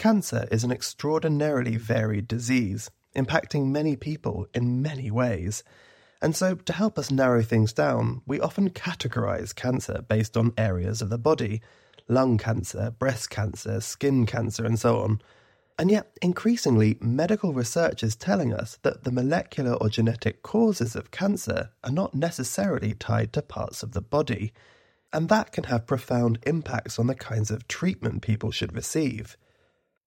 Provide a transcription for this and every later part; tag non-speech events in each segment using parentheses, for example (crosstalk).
Cancer is an extraordinarily varied disease, impacting many people in many ways. And so, to help us narrow things down, we often categorize cancer based on areas of the body lung cancer, breast cancer, skin cancer, and so on. And yet, increasingly, medical research is telling us that the molecular or genetic causes of cancer are not necessarily tied to parts of the body, and that can have profound impacts on the kinds of treatment people should receive.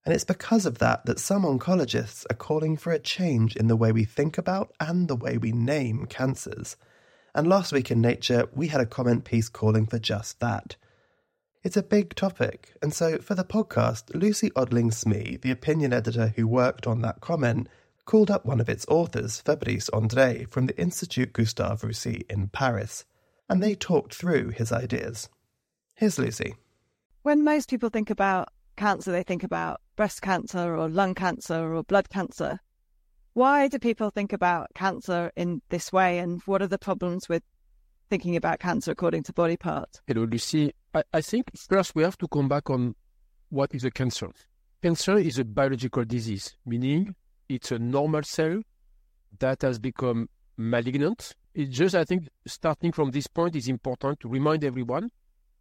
And it's because of that that some oncologists are calling for a change in the way we think about and the way we name cancers. And last week in Nature, we had a comment piece calling for just that. It's a big topic, and so for the podcast, Lucy Odling Smee, the opinion editor who worked on that comment, called up one of its authors, Fabrice André, from the Institut Gustave Roussy in Paris, and they talked through his ideas. Here's Lucy. When most people think about cancer, they think about breast cancer or lung cancer or blood cancer. Why do people think about cancer in this way, and what are the problems with thinking about cancer according to body part? Hello, Lucy. I, I think first we have to come back on what is a cancer. Cancer is a biological disease, meaning it's a normal cell that has become malignant. It's just, I think, starting from this point is important to remind everyone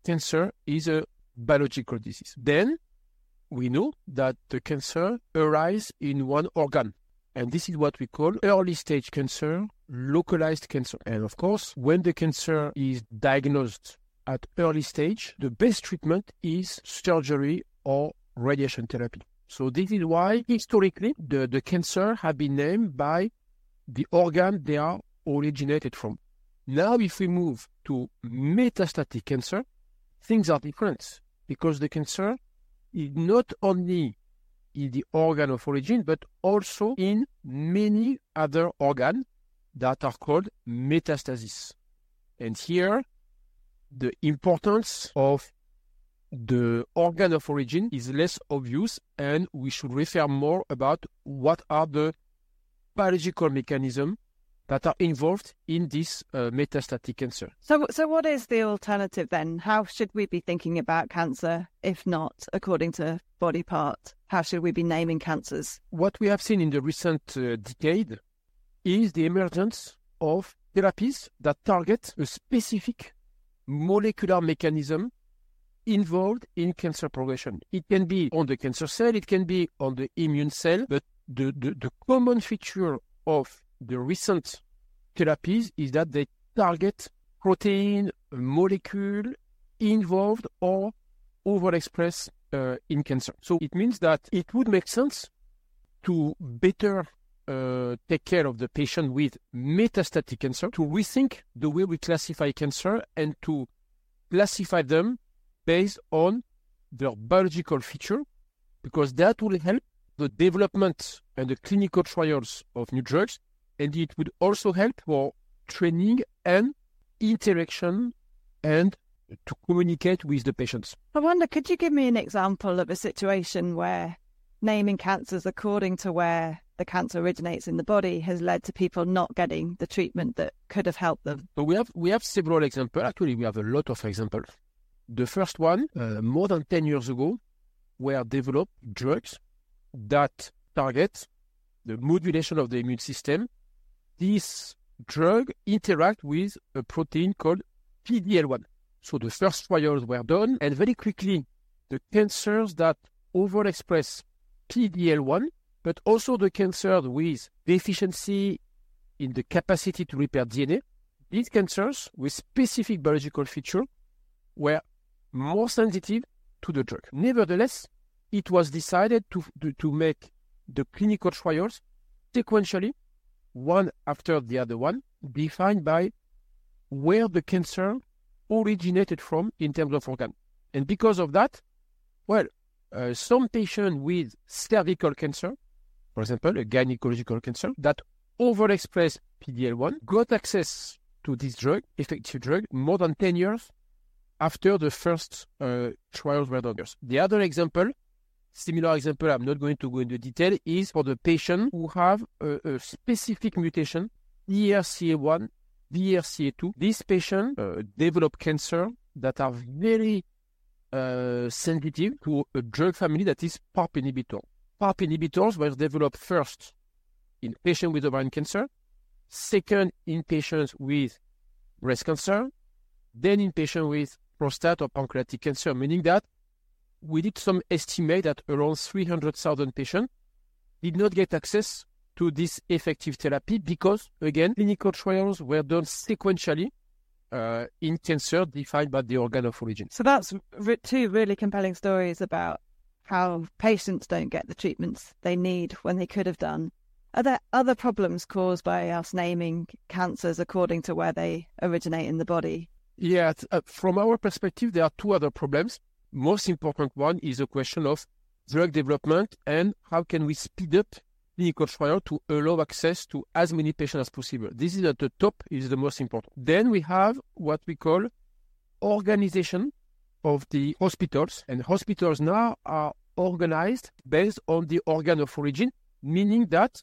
cancer is a biological disease. Then we know that the cancer arises in one organ. And this is what we call early stage cancer, localized cancer. And of course, when the cancer is diagnosed at early stage, the best treatment is surgery or radiation therapy. So this is why historically the, the cancer have been named by the organ they are originated from. Now if we move to metastatic cancer, things are different because the cancer is not only in the organ of origin, but also in many other organs that are called metastasis. And here, the importance of the organ of origin is less obvious, and we should refer more about what are the biological mechanisms that are involved in this uh, metastatic cancer. So, so what is the alternative then? How should we be thinking about cancer, if not according to body part? How should we be naming cancers? What we have seen in the recent uh, decade is the emergence of therapies that target a specific molecular mechanism involved in cancer progression. It can be on the cancer cell, it can be on the immune cell, but the, the, the common feature of the recent therapies is that they target protein, molecule involved or overexpressed uh, in cancer. So it means that it would make sense to better uh, take care of the patient with metastatic cancer, to rethink the way we classify cancer and to classify them based on their biological feature, because that will help the development and the clinical trials of new drugs, and it would also help for training and interaction and to communicate with the patients. I wonder, could you give me an example of a situation where naming cancers according to where the cancer originates in the body has led to people not getting the treatment that could have helped them? So we have we have several examples. Actually, we have a lot of examples. The first one, uh, more than ten years ago, were developed drugs that target the modulation of the immune system. This drug interact with a protein called PD-L1. So the first trials were done, and very quickly, the cancers that overexpress PD-L1 but also the cancers with deficiency in the capacity to repair DNA. These cancers with specific biological feature were more sensitive to the drug. Nevertheless, it was decided to, to, to make the clinical trials sequentially, one after the other one, defined by where the cancer originated from in terms of organ. And because of that, well, uh, some patients with cervical cancer, for example, a gynecological cancer, that overexpress PD-L1 got access to this drug, effective drug, more than 10 years after the first uh, trials were done. The other example, similar example, I'm not going to go into detail, is for the patient who have a, a specific mutation, BRCA1, BRCA2. This patient uh, develop cancer that are very uh, sensitive to a drug family that is PARP inhibitor. PARP inhibitors were developed first in patients with ovarian cancer, second in patients with breast cancer, then in patients with prostate or pancreatic cancer, meaning that we did some estimate that around 300,000 patients did not get access to this effective therapy because, again, clinical trials were done sequentially uh, in cancer defined by the organ of origin. So that's two really compelling stories about how patients don't get the treatments they need when they could have done. Are there other problems caused by us naming cancers according to where they originate in the body? Yeah, uh, from our perspective, there are two other problems. Most important one is a question of drug development and how can we speed up clinical trial to allow access to as many patients as possible. This is at the top, is the most important. Then we have what we call organization of the hospitals, and hospitals now are organized based on the organ of origin, meaning that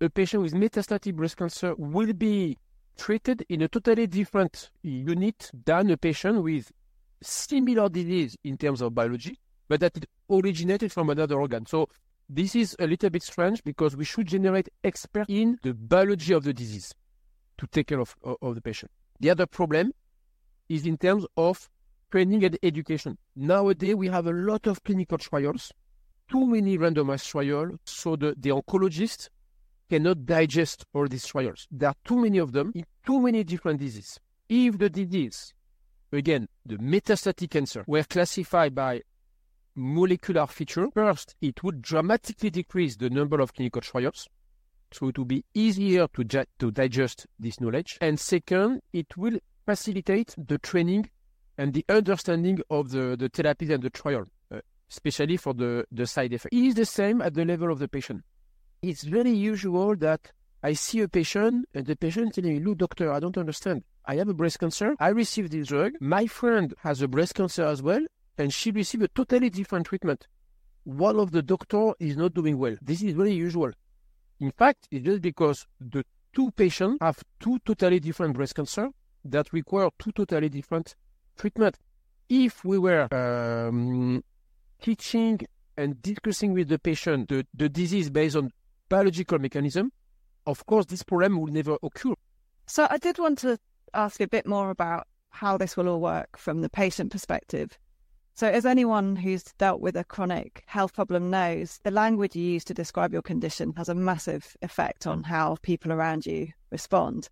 a patient with metastatic breast cancer will be treated in a totally different unit than a patient with similar disease in terms of biology, but that it originated from another organ. So this is a little bit strange because we should generate experts in the biology of the disease to take care of, of, the patient. The other problem is in terms of training and education. Nowadays, we have a lot of clinical trials, too many randomized trials, so the, the oncologist cannot digest all these trials. There are too many of them in too many different diseases. If the disease, again, the metastatic cancer, were classified by molecular feature. First, it would dramatically decrease the number of clinical trials. So it will be easier to, ju- to digest this knowledge. And second, it will facilitate the training and the understanding of the, the therapies and the trial, uh, especially for the, the side effect. It is the same at the level of the patient. It's very usual that I see a patient and the patient telling me, look, doctor, I don't understand. I have a breast cancer. I received this drug. My friend has a breast cancer as well and she received a totally different treatment. One of the doctor is not doing well. This is very usual. In fact, it's just because the two patients have two totally different breast cancer that require two totally different treatment. If we were um, teaching and discussing with the patient the, the disease based on biological mechanism, of course, this problem will never occur. So I did want to ask a bit more about how this will all work from the patient perspective. So, as anyone who's dealt with a chronic health problem knows, the language you use to describe your condition has a massive effect on how people around you respond.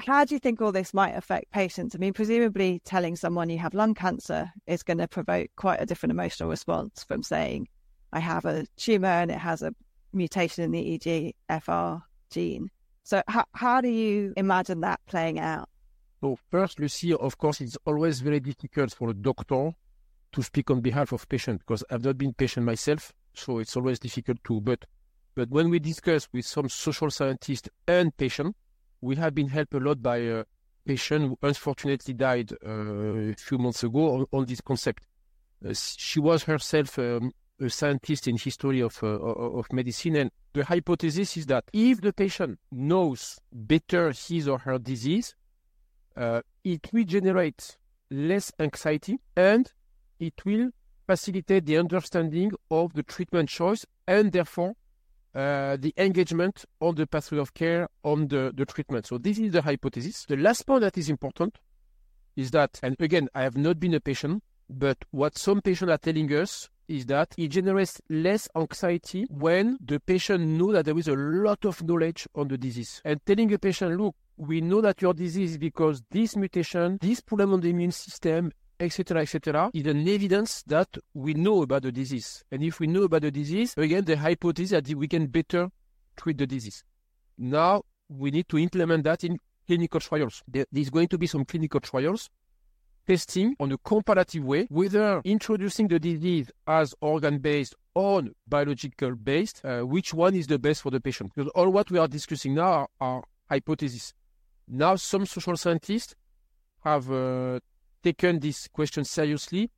How do you think all this might affect patients? I mean, presumably telling someone you have lung cancer is going to provoke quite a different emotional response from saying, I have a tumor and it has a mutation in the EGFR gene. So, how, how do you imagine that playing out? So, first, Lucy, of course, it's always very difficult for a doctor to speak on behalf of patient because I've not been patient myself, so it's always difficult to. But but when we discuss with some social scientists and patient, we have been helped a lot by a patient who unfortunately died uh, a few months ago on, on this concept. Uh, she was herself um, a scientist in history of uh, of medicine, and the hypothesis is that if the patient knows better his or her disease, uh, it will generate less anxiety and it will facilitate the understanding of the treatment choice and therefore uh, the engagement on the pathway of care on the, the treatment. So this is the hypothesis. The last point that is important is that, and again, I have not been a patient, but what some patients are telling us is that it generates less anxiety when the patient know that there is a lot of knowledge on the disease. And telling a patient, look, we know that your disease is because this mutation, this problem on the immune system, etc., etc., is an evidence that we know about the disease. And if we know about the disease, again, the hypothesis that we can better treat the disease. Now we need to implement that in clinical trials. There is going to be some clinical trials testing on a comparative way whether introducing the disease as organ based or biological based, uh, which one is the best for the patient. Because all what we are discussing now are, are hypotheses. Now, some social scientists have uh, taken this question seriously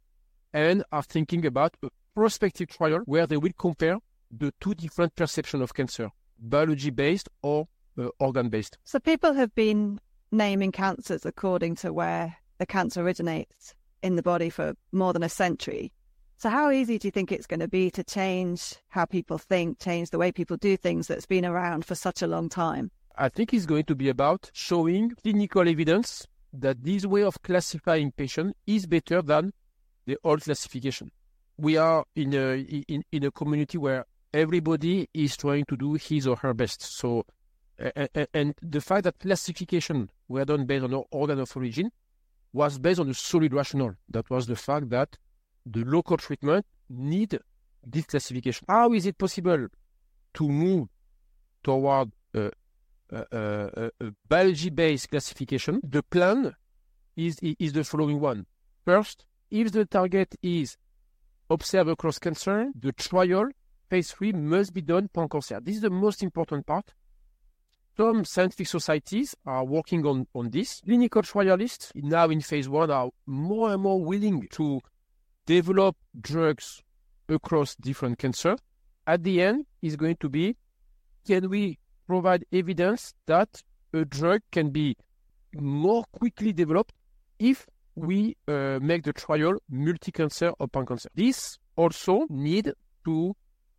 and are thinking about a prospective trial where they will compare the two different perceptions of cancer, biology based or uh, organ based. So people have been naming cancers according to where the cancer originates in the body for more than a century. So, how easy do you think it's going to be to change how people think, change the way people do things that's been around for such a long time? I think it's going to be about showing clinical evidence that this way of classifying patients is better than the old classification. We are in a in, in a community where everybody is trying to do his or her best. So, and, the fact that classification were done based on organ of origin was based on a solid rationale. That was the fact that the local treatment need this classification. How is it possible to move toward a Uh, uh, uh, biology-based classification? The plan is, is the following one. First, if the target is observed across cancer, the trial, phase three, must be done pan-cancer. This is the most important part some scientific societies are working on, on this. Clinical trialists now in phase one are more and more willing to develop drugs across different cancer. At the end is going to be can we provide evidence that a drug can be more quickly developed if we uh, make the trial multi-cancer or pan-cancer. This also need to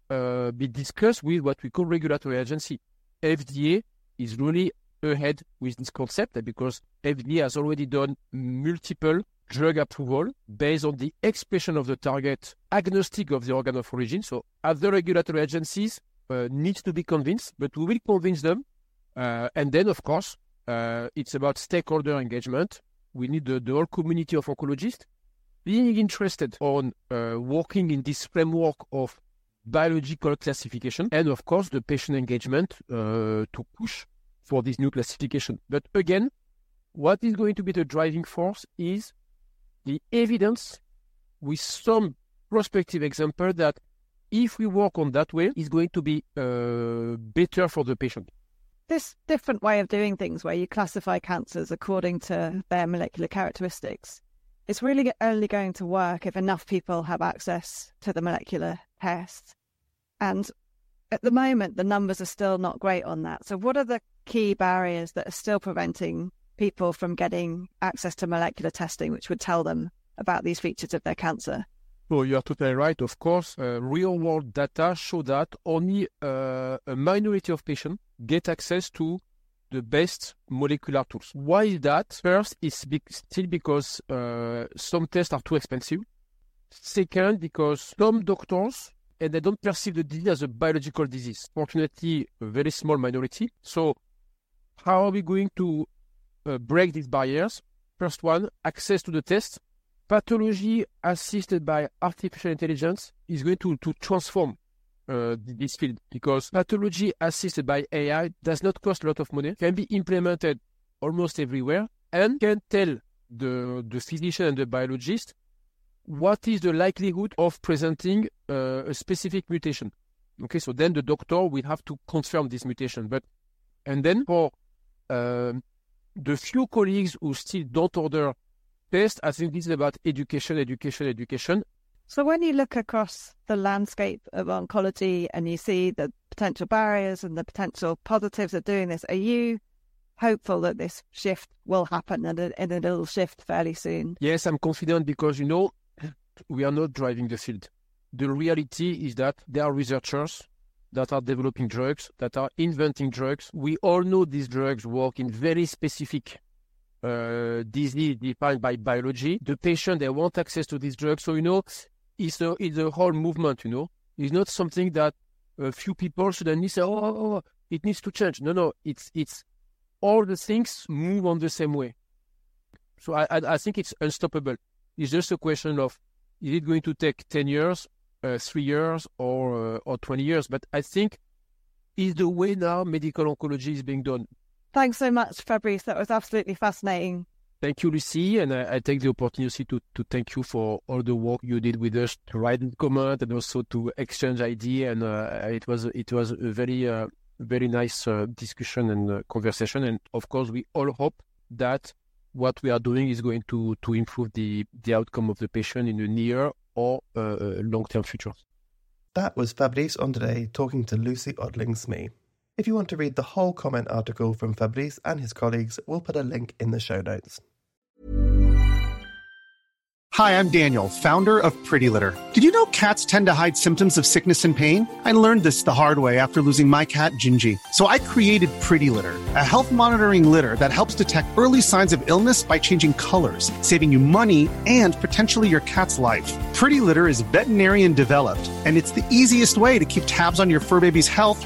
uh, be discussed with what we call regulatory agency. FDA is really ahead with this concept because FDA has already done multiple drug approval based on the expression of the target agnostic of the organ of origin. So other regulatory agencies uh, need to be convinced, but we will convince them. Uh, and then, of course, uh, it's about stakeholder engagement. We need the, the whole community of oncologists being interested on working in this framework of biological classification, and of course the patient engagement uh, to push for this new classification. But again, what is going to be the driving force is the evidence with some prospective example that if we work on that way, it's going to be uh, better for the patient. This different way of doing things, where you classify cancers according to their molecular characteristics, it's really only going to work if enough people have access to the molecular tests. And at the moment, the numbers are still not great on that. So, what are the key barriers that are still preventing people from getting access to molecular testing, which would tell them about these features of their cancer? Well, you are totally right. Of course, uh, real world data show that only uh, a minority of patients get access to the best molecular tools. Why is that? First, it's be- still because uh, some tests are too expensive. Second, because some doctors and they don't perceive the disease as a biological disease. Fortunately, a very small minority. So, how are we going to uh, break these barriers? First one, access to the test. Pathology assisted by artificial intelligence is going to, to transform uh, this field because pathology assisted by AI does not cost a lot of money, can be implemented almost everywhere, and can tell the, the physician and the biologist what is the likelihood of presenting uh, a specific mutation. Okay, so then the doctor will have to confirm this mutation. But and then for uh, the few colleagues who still don't order tests, I think this is about education, education, education. So when you look across the landscape of oncology and you see the potential barriers and the potential positives of doing this, are you hopeful that this shift will happen and, and it'll shift fairly soon? Yes, I'm confident because you know (clears throat) we are not driving the field. The reality is that there are researchers that are developing drugs, that are inventing drugs. We all know these drugs work in very specific uh, disease defined by biology. The patient, they want access to these drugs. So, you know, it's a, it's a whole movement, you know. It's not something that a few people suddenly say, oh, oh, oh, it needs to change. No, no, it's, it's all the things move on the same way. So I, I, I think it's unstoppable. It's just a question of is it going to take 10 years, uh, three years, or, uh, or 20 years? But I think is the way now medical oncology is being done. Thanks so much, Fabrice. That was absolutely fascinating. Thank you, Lucy. And I, I, take the opportunity to, to thank you for all the work you did with us to write and comment and also to exchange idea. And uh, it was it was a very uh, very nice uh, discussion and uh, conversation. And of course, we all hope that what we are doing is going to to improve the the outcome of the patient in the near or uh, uh, long term future. That was Fabrice André talking to Lucy Odling Smee. If you want to read the whole comment article from Fabrice and his colleagues, we'll put a link in the show notes. Hi, I'm Daniel, founder of Pretty Litter. Did you know cats tend to hide symptoms of sickness and pain? I learned this the hard way after losing my cat, Gingy. So I created Pretty Litter, a health monitoring litter that helps detect early signs of illness by changing colors, saving you money and potentially your cat's life. Pretty Litter is veterinarian developed, and it's the easiest way to keep tabs on your fur baby's health